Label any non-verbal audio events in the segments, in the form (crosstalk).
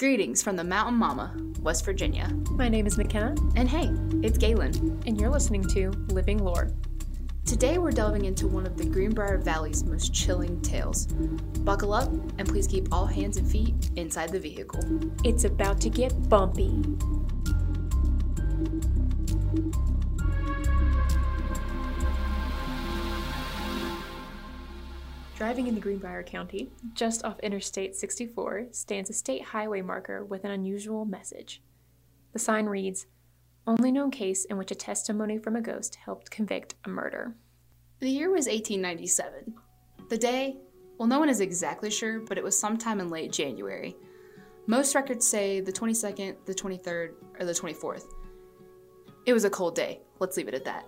Greetings from the Mountain Mama, West Virginia. My name is McKenna, And hey, it's Galen. and you're listening to Living Lore. Today we're delving into one of the Greenbrier Valley's most chilling tales. Buckle up and please keep all hands and feet inside the vehicle. It's about to get bumpy. Driving into Greenbrier County, just off Interstate 64, stands a state highway marker with an unusual message. The sign reads, Only known case in which a testimony from a ghost helped convict a murder. The year was 1897. The day, well, no one is exactly sure, but it was sometime in late January. Most records say the 22nd, the 23rd, or the 24th. It was a cold day. Let's leave it at that.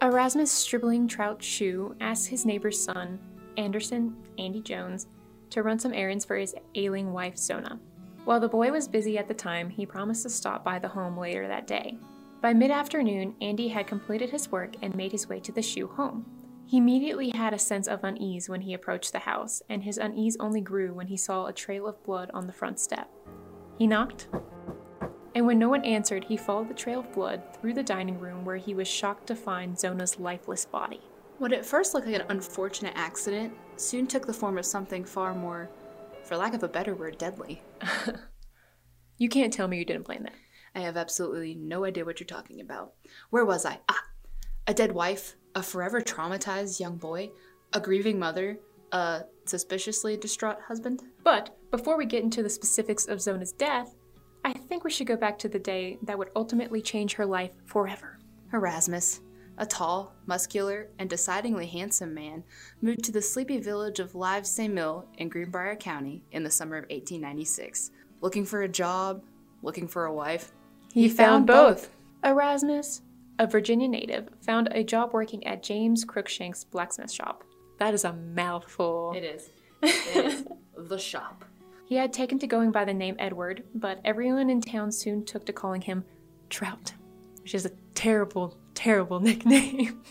Erasmus Stribling Trout Shue asked his neighbor's son, Anderson Andy Jones, to run some errands for his ailing wife Zona. While the boy was busy at the time, he promised to stop by the home later that day. By mid afternoon, Andy had completed his work and made his way to the Shue home. He immediately had a sense of unease when he approached the house, and his unease only grew when he saw a trail of blood on the front step. He knocked, and when no one answered, he followed the trail of blood through the dining room where he was shocked to find Zona's lifeless body. What at first looked like an unfortunate accident soon took the form of something far more, for lack of a better word, deadly. (laughs) You can't tell me you didn't plan that. I have absolutely no idea what you're talking about. Where was I? Ah, a dead wife, a forever traumatized young boy, a grieving mother, a suspiciously distraught husband. But before we get into the specifics of Zona's death, I think we should go back to the day that would ultimately change her life forever. Erasmus, a tall, muscular, and decidedly handsome man, moved to the sleepy village of Livesay Mill in Greenbrier County in the summer of 1896. Looking for a job, looking for a wife. He found both. Erasmus, a Virginia native, found a job working at James Crookshank's blacksmith shop. That is a mouthful. It is. (laughs) It is the shop. He had taken to going by the name Edward, but everyone in town soon took to calling him Trout, which is a terrible, terrible (laughs) nickname.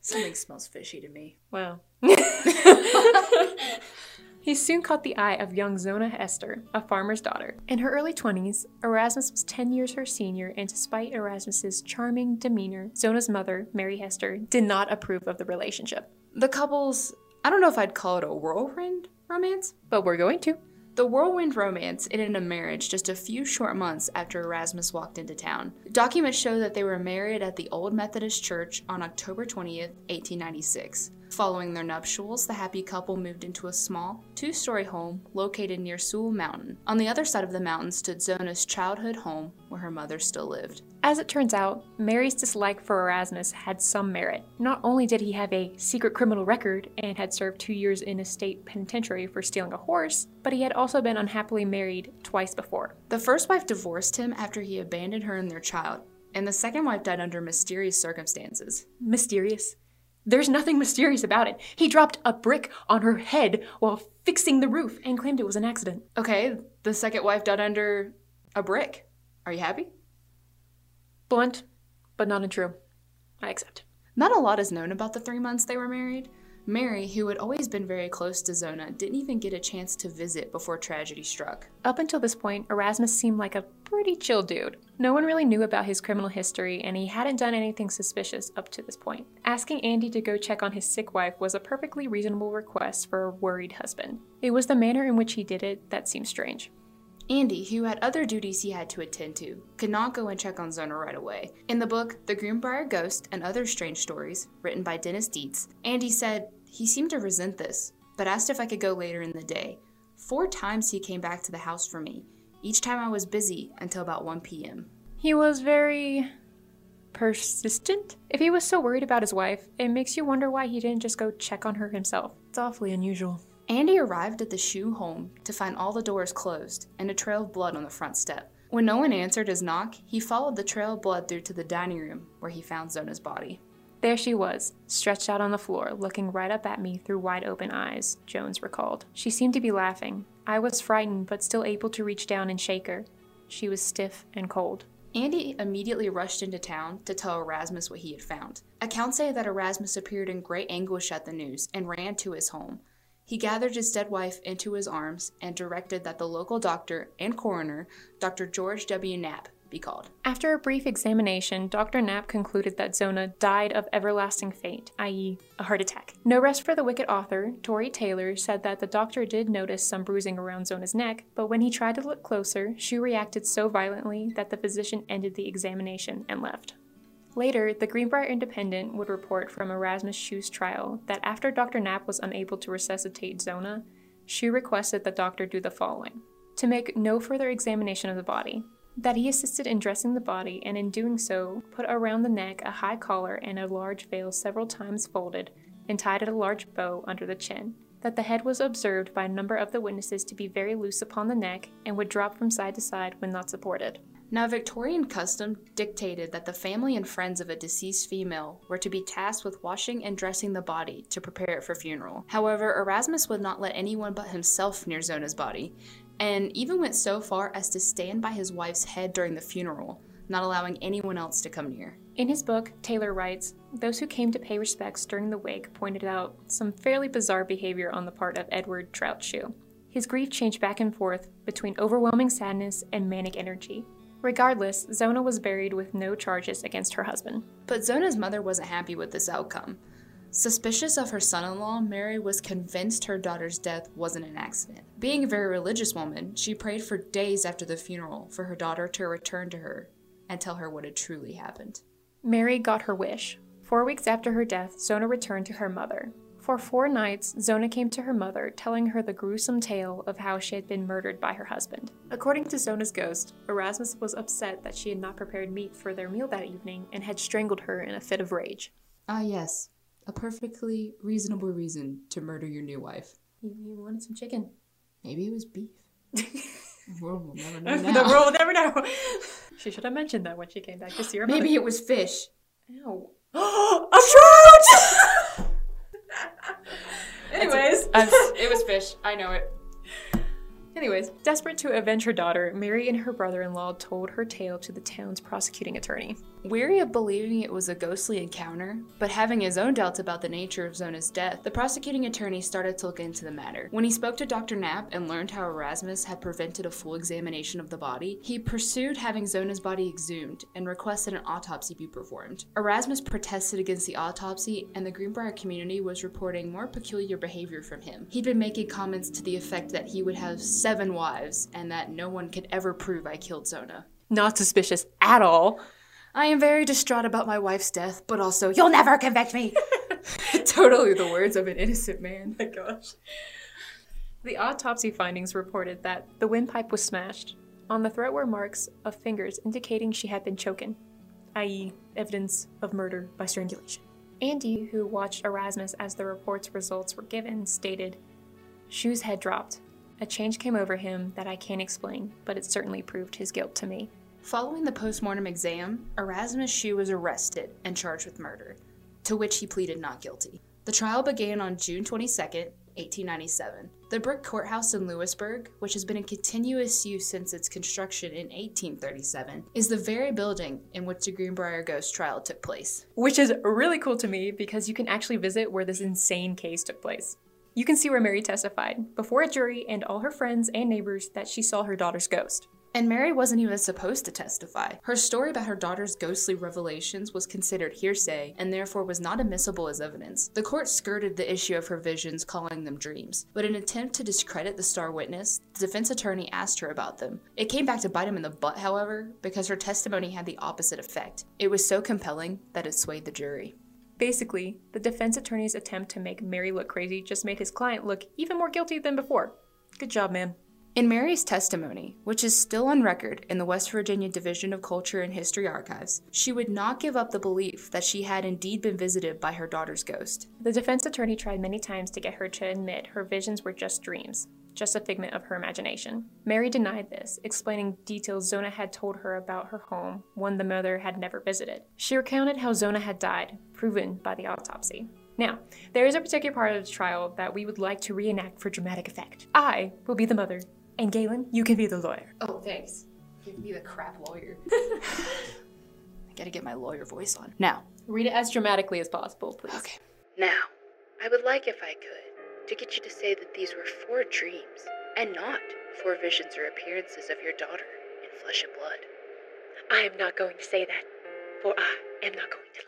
Something smells fishy to me. Wow. (laughs) (laughs) he soon caught the eye of young Zona Heaster, a farmer's daughter. In her early 20s, Erasmus was 10 years her senior, and despite Erasmus's charming demeanor, Zona's mother, Mary Heaster, did not approve of the relationship. The couple's, I don't know if I'd call it a whirlwind romance, But we're going to. The whirlwind romance ended in a marriage just a few short months after Erasmus walked into town. Documents show that they were married at the Old Methodist Church on October 20th, 1896. Following their nuptials, the happy couple moved into a small, two story home located near Sewell Mountain. On the other side of the mountain stood Zona's childhood home, where her mother still lived. As it turns out, Mary's dislike for Erasmus had some merit. Not only did he have a secret criminal record and had served two years in a state penitentiary for stealing a horse, but he had also been unhappily married twice before. The first wife divorced him after he abandoned her and their child, and the second wife died under mysterious circumstances. Mysterious. There's nothing mysterious about it. He dropped a brick on her head while fixing the roof and claimed it was an accident. Okay, the second wife died under a brick. Are you happy? Blunt, but not untrue. I accept. Not a lot is known about the three months they were married. Mary, who had always been very close to Zona, didn't even get a chance to visit before tragedy struck. Up until this point, Erasmus seemed like a pretty chill dude. No one really knew about his criminal history, and he hadn't done anything suspicious up to this point. Asking Andy to go check on his sick wife was a perfectly reasonable request for a worried husband. It was the manner in which he did it that seemed strange. Andy, who had other duties he had to attend to, could not go and check on Zona right away. In the book The Greenbrier Ghost and Other Strange Stories, written by Dennis Deitz, Andy said he seemed to resent this, but asked if I could go later in the day. Four times he came back to the house for me. Each time I was busy until about 1 p.m. He was very persistent. If he was so worried about his wife, it makes you wonder why he didn't just go check on her himself. It's awfully unusual. Andy arrived at the Shue home to find all the doors closed and a trail of blood on the front step. When no one answered his knock, he followed the trail of blood through to the dining room where he found Zona's body. There she was, stretched out on the floor, looking right up at me through wide open eyes, Jones recalled. She seemed to be laughing. I was frightened, but still able to reach down and shake her. She was stiff and cold. Andy immediately rushed into town to tell Erasmus what he had found. Accounts say that Erasmus appeared in great anguish at the news and ran to his home. He gathered his dead wife into his arms and directed that the local doctor and coroner, Dr. George W. Knapp, be called. After a brief examination, Dr. Knapp concluded that Zona died of everlasting faint, i.e., a heart attack. No rest for the wicked author, Troy Taylor, said that the doctor did notice some bruising around Zona's neck, but when he tried to look closer, she reacted so violently that the physician ended the examination and left. Later, the Greenbrier Independent would report from Erasmus Shue's trial that after Dr. Knapp was unable to resuscitate Zona, Shue requested the doctor do the following to make no further examination of the body, that he assisted in dressing the body and in doing so put around the neck a high collar and a large veil several times folded and tied at a large bow under the chin, that the head was observed by a number of the witnesses to be very loose upon the neck and would drop from side to side when not supported. Now, Victorian custom dictated that the family and friends of a deceased female were to be tasked with washing and dressing the body to prepare it for funeral. However, Erasmus would not let anyone but himself near Zona's body, and even went so far as to stand by his wife's head during the funeral, not allowing anyone else to come near. In his book, Taylor writes Those who came to pay respects during the wake pointed out some fairly bizarre behavior on the part of Edward Trout Shue. His grief changed back and forth between overwhelming sadness and manic energy. Regardless, Zona was buried with no charges against her husband. But Zona's mother wasn't happy with this outcome. Suspicious of her son in law, Mary was convinced her daughter's death wasn't an accident. Being a very religious woman, she prayed for days after the funeral for her daughter to return to her and tell her what had truly happened. Mary got her wish. Four weeks after her death, Zona returned to her mother. For four nights, Zona came to her mother, telling her the gruesome tale of how she had been murdered by her husband. According to Zona's ghost, Erasmus was upset that she had not prepared meat for their meal that evening and had strangled her in a fit of rage. Ah, yes. A perfectly reasonable reason to murder your new wife. You, you wanted some chicken. Maybe it was beef. (laughs) the world will never know. (laughs) the world will never know. she should have mentioned that when she came back to see her mother. Maybe it was fish. Ow. (gasps) a trout! (laughs) Anyways. (laughs) it was fish. I know it. Anyways, desperate to avenge her daughter, Mary and her brother in law told her tale to the town's prosecuting attorney. Weary of believing it was a ghostly encounter, but having his own doubts about the nature of Zona's death, the prosecuting attorney started to look into the matter. When he spoke to Dr. Knapp and learned how Erasmus had prevented a full examination of the body, he pursued having Zona's body exhumed and requested an autopsy be performed. Erasmus protested against the autopsy, and the Greenbrier community was reporting more peculiar behavior from him. He'd been making comments to the effect that he would have seven wives and that no one could ever prove I killed Zona. Not suspicious at all. I am very distraught about my wife's death, but also, You'll never convict me! (laughs) (laughs) totally the words of an innocent man. (laughs) my gosh. The autopsy findings reported that the windpipe was smashed. On the throat were marks of fingers indicating she had been choken, i.e., evidence of murder by strangulation. Andy, who watched Erasmus as the report's results were given, stated, Shue's head dropped. A change came over him that I can't explain, but it certainly proved his guilt to me. Following the postmortem exam, Erasmus Shue was arrested and charged with murder, to which he pleaded not guilty. The trial began on June 22, 1897. The brick courthouse in Lewisburg, which has been in continuous use since its construction in 1837, is the very building in which the Greenbrier ghost trial took place. Which is really cool to me because you can actually visit where this insane case took place. You can see where Mary testified, before a jury and all her friends and neighbors, that she saw her daughter's ghost. And Mary wasn't even supposed to testify. Her story about her daughter's ghostly revelations was considered hearsay and therefore was not admissible as evidence. The court skirted the issue of her visions, calling them dreams. But in an attempt to discredit the star witness, the defense attorney asked her about them. It came back to bite him in the butt, however, because her testimony had the opposite effect. It was so compelling that it swayed the jury. Basically, the defense attorney's attempt to make Mary look crazy just made his client look even more guilty than before. Good job, man. In Mary's testimony, which is still on record in the West Virginia Division of Culture and History archives, she would not give up the belief that she had indeed been visited by her daughter's ghost. The defense attorney tried many times to get her to admit her visions were just dreams, just a figment of her imagination. Mary denied this, explaining details Zona had told her about her home, one the mother had never visited. She recounted how Zona had died, proven by the autopsy. Now, there is a particular part of the trial that we would like to reenact for dramatic effect. I will be the mother, and Galen, you can be the lawyer. Oh, thanks. Give me the crap lawyer. (laughs) I gotta get my lawyer voice on. Now. Read it as dramatically as possible, please. Okay. Now, I would like if I could to get you to say that these were four dreams and not four visions or appearances of your daughter in flesh and blood. I am not going to say that, for I am not going to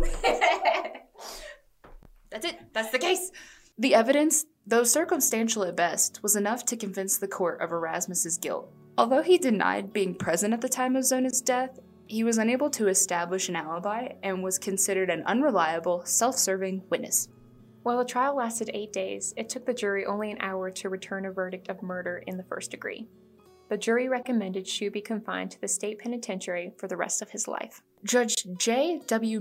lie. (laughs) That's it. That's the case. The evidence, though circumstantial at best, was enough to convince the court of Erasmus's guilt. Although he denied being present at the time of Zona's death, he was unable to establish an alibi and was considered an unreliable, self serving witness. While the trial lasted eight days, it took the jury only an hour to return a verdict of murder in the first degree. The jury recommended Shue be confined to the state penitentiary for the rest of his life. Judge J. W.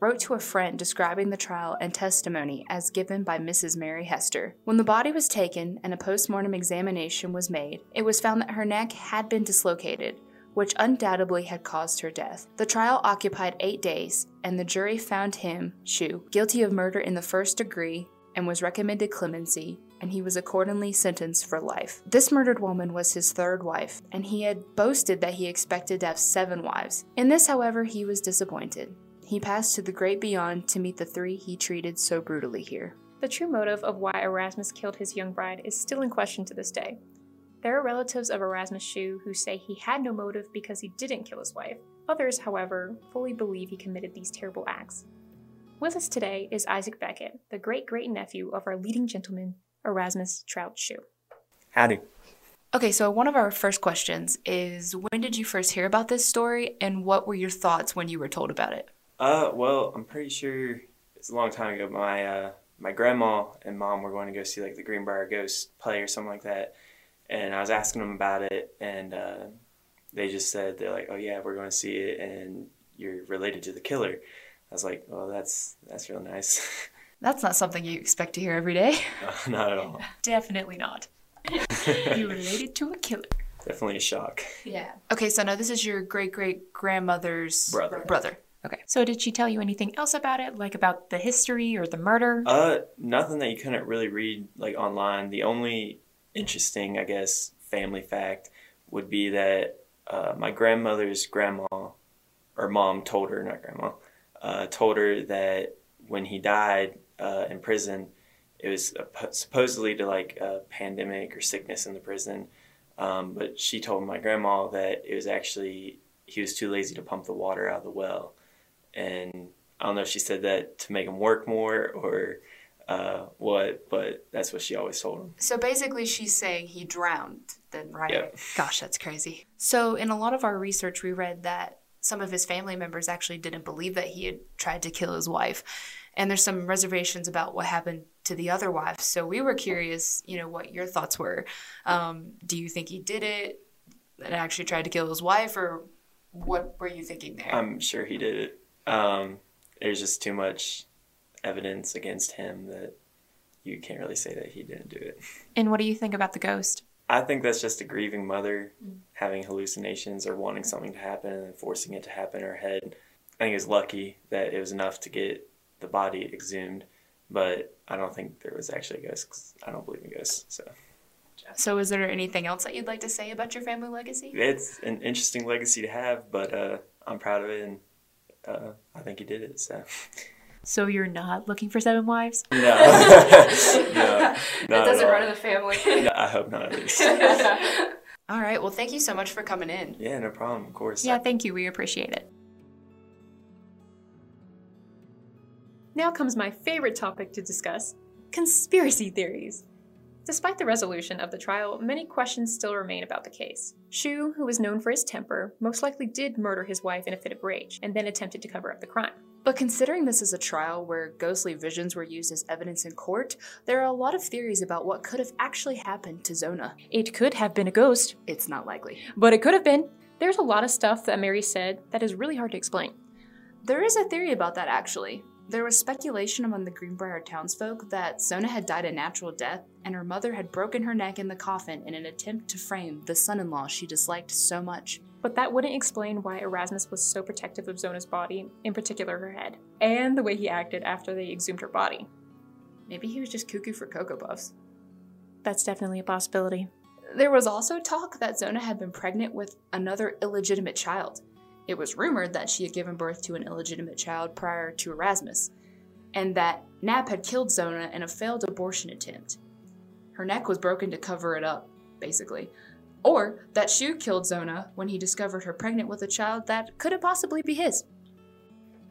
Wrote to a friend describing the trial and testimony as given by Mrs. Mary Heaster. When the body was taken and a post-mortem examination was made, it was found that her neck had been dislocated, which undoubtedly had caused her death. The trial occupied eight days, and the jury found him, Shue, guilty of murder in the first degree and was recommended clemency, and he was accordingly sentenced for life. This murdered woman was his third wife, and he had boasted that he expected to have seven wives. In this, however, he was disappointed. He passed to the great beyond to meet the three he treated so brutally here. The true motive of why Erasmus killed his young bride is still in question to this day. There are relatives of Erasmus Shue who say he had no motive because he didn't kill his wife. Others, however, fully believe he committed these terrible acts. With us today is Isaac Beckett, the great great nephew of our leading gentleman, Erasmus Trout Shue. Howdy. Okay, so one of our first questions is when did you first hear about this story and what were your thoughts when you were told about it? Uh, well, I'm pretty sure it's a long time ago. My uh, my grandma and mom were going to go see like the Greenbrier Ghost play or something like that, and I was asking them about it, and uh, they just said they're like, "Oh yeah, we're going to see it, and you're related to the killer." I was like, "Oh, that's that's real nice." (laughs) That's not something you expect to hear every day. (laughs) no, not at all. (laughs) Definitely not. you related to a killer. Definitely a shock. Yeah. Okay, so now this is your great great grandmother's Brother. Brother. Okay. So, did she tell you anything else about it, like about the history or the murder? Uh, nothing that you couldn't really read like online. The only interesting, I guess, family fact would be that uh, my grandmother's grandma or mom told her, not grandma, uh, told her that when he died uh, in prison, it was supposedly to like a pandemic or sickness in the prison. Um, but she told my grandma that it was actually he was too lazy to pump the water out of the well, and I don't know if she said that to make him work more or uh, what, but that's what she always told him. So basically, she's saying he drowned, then, right? Yep. Gosh, that's crazy. So, in a lot of our research, we read that some of his family members actually didn't believe that he had tried to kill his wife. And there's some reservations about what happened to the other wives. So, we were curious, you know, what your thoughts were. Um, do you think he did it and actually tried to kill his wife, or what were you thinking there? I'm sure he did it. Um, there's just too much evidence against him that you can't really say that he didn't do it. And what do you think about the ghost? I think that's just a grieving mother having hallucinations or wanting something to happen and forcing it to happen in her head. I think it was lucky that it was enough to get the body exhumed, but I don't think there was actually a ghost 'cause I don't believe in ghosts. So so, is there anything else that you'd like to say about your family legacy? it's an interesting legacy to have, but uh, I'm proud of it and uh, I think he did it. So So, you're not looking for seven wives? no, (laughs) no, (laughs) not It doesn't all. run in the family. (laughs) No, I hope not at least. All right. Well, thank you so much for coming in. Yeah, no problem. Of course. Yeah, thank you. We appreciate it. Now comes my favorite topic to discuss conspiracy theories. Despite the resolution of the trial, many questions still remain about the case. Shue, who was known for his temper, most likely did murder his wife in a fit of rage and then attempted to cover up the crime. But considering this is a trial where ghostly visions were used as evidence in court, there are a lot of theories about what could have actually happened to Zona. It could have been a ghost, It's not likely. but it could have been. There's a lot of stuff that Mary said that is really hard to explain. There is a theory about that actually. There was speculation among the Greenbrier townsfolk that Zona had died a natural death and her mother had broken her neck in the coffin in an attempt to frame the son in law she disliked so much. But that wouldn't explain why Erasmus was so protective of Zona's body, in particular her head, and the way he acted after they exhumed her body. Maybe he was just cuckoo for Cocoa Puffs. That's definitely a possibility. There was also talk that Zona had been pregnant with another illegitimate child. It was rumored that she had given birth to an illegitimate child prior to Erasmus. and that Knapp had killed Zona in a failed abortion attempt. Her neck was broken to cover it up, basically. Or that Shue killed Zona when he discovered her pregnant with a child that couldn't possibly be his.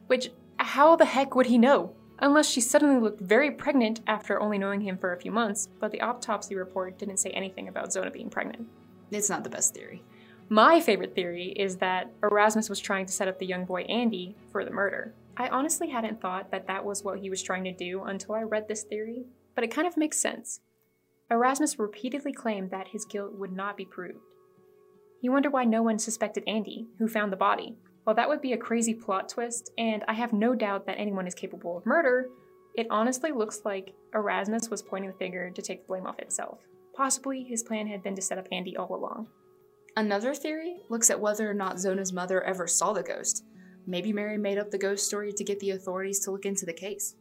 Which, how the heck would he know? Unless she suddenly looked very pregnant after only knowing him for a few months, but the autopsy report didn't say anything about Zona being pregnant. It's not the best theory. My favorite theory is that Erasmus was trying to set up the young boy Andy for the murder. I honestly hadn't thought that that was what he was trying to do until I read this theory, but it kind of makes sense. Erasmus repeatedly claimed that his guilt would not be proved. He wondered why no one suspected Andy, who found the body. While that would be a crazy plot twist, and I have no doubt that anyone is capable of murder, it honestly looks like Erasmus was pointing the finger to take the blame off himself. Possibly his plan had been to set up Andy all along. Another theory looks at whether or not Zona's mother ever saw the ghost. Maybe Mary made up the ghost story to get the authorities to look into the case.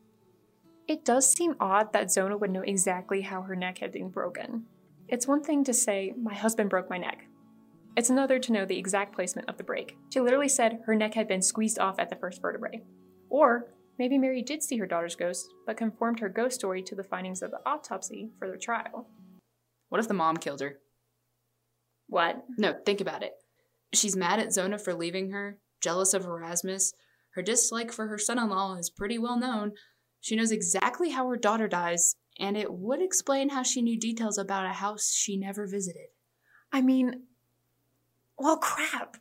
It does seem odd that Zona would know exactly how her neck had been broken. It's one thing to say, My husband broke my neck. It's another to know the exact placement of the break. She literally said her neck had been squeezed off at the first vertebrae. Or maybe Mary did see her daughter's ghost, but conformed her ghost story to the findings of the autopsy for the trial. What if the mom killed her? What? No, think about it. She's mad at Zona for leaving her, jealous of Erasmus. Her dislike for her son in law is pretty well known. She knows exactly how her daughter dies, and it would explain how she knew details about a house she never visited. I mean, well, crap.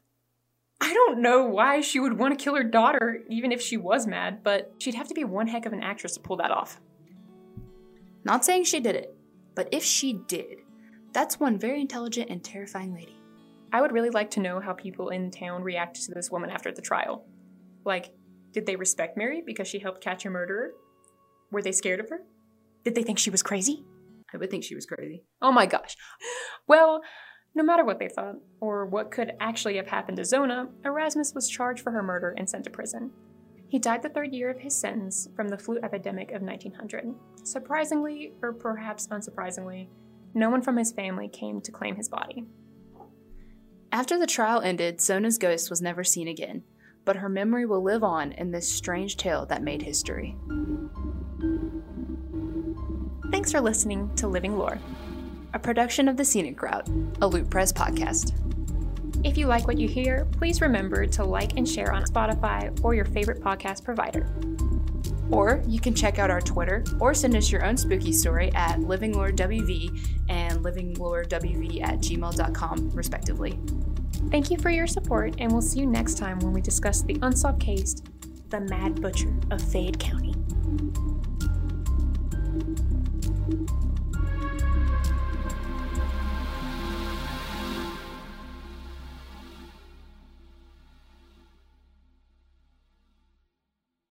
I don't know why she would want to kill her daughter, even if she was mad, but she'd have to be one heck of an actress to pull that off. Not saying she did it, but if she did, that's one very intelligent and terrifying lady. I would really like to know how people in town reacted to this woman after the trial. Like, did they respect Mary because she helped catch a murderer? Were they scared of her? Did they think she was crazy? I would think she was crazy. Oh my gosh. Well, no matter what they thought, or what could actually have happened to Zona, Erasmus was charged for her murder and sent to prison. He died the third year of his sentence from the flu epidemic of 1900. Surprisingly, or perhaps unsurprisingly, no one from his family came to claim his body. After the trial ended, Zona's ghost was never seen again, but her memory will live on in this strange tale that made history. Thanks for listening to Living Lore, a production of the Scenic Route, a Loot Press podcast. If you like what you hear, please remember to like and share on Spotify or your favorite podcast provider. Or you can check out our Twitter or send us your own spooky story at livinglorewv and livinglorewv at gmail.com, respectively. Thank you for your support, and we'll see you next time when we discuss the unsolved case, The Mad Butcher of Fayette County.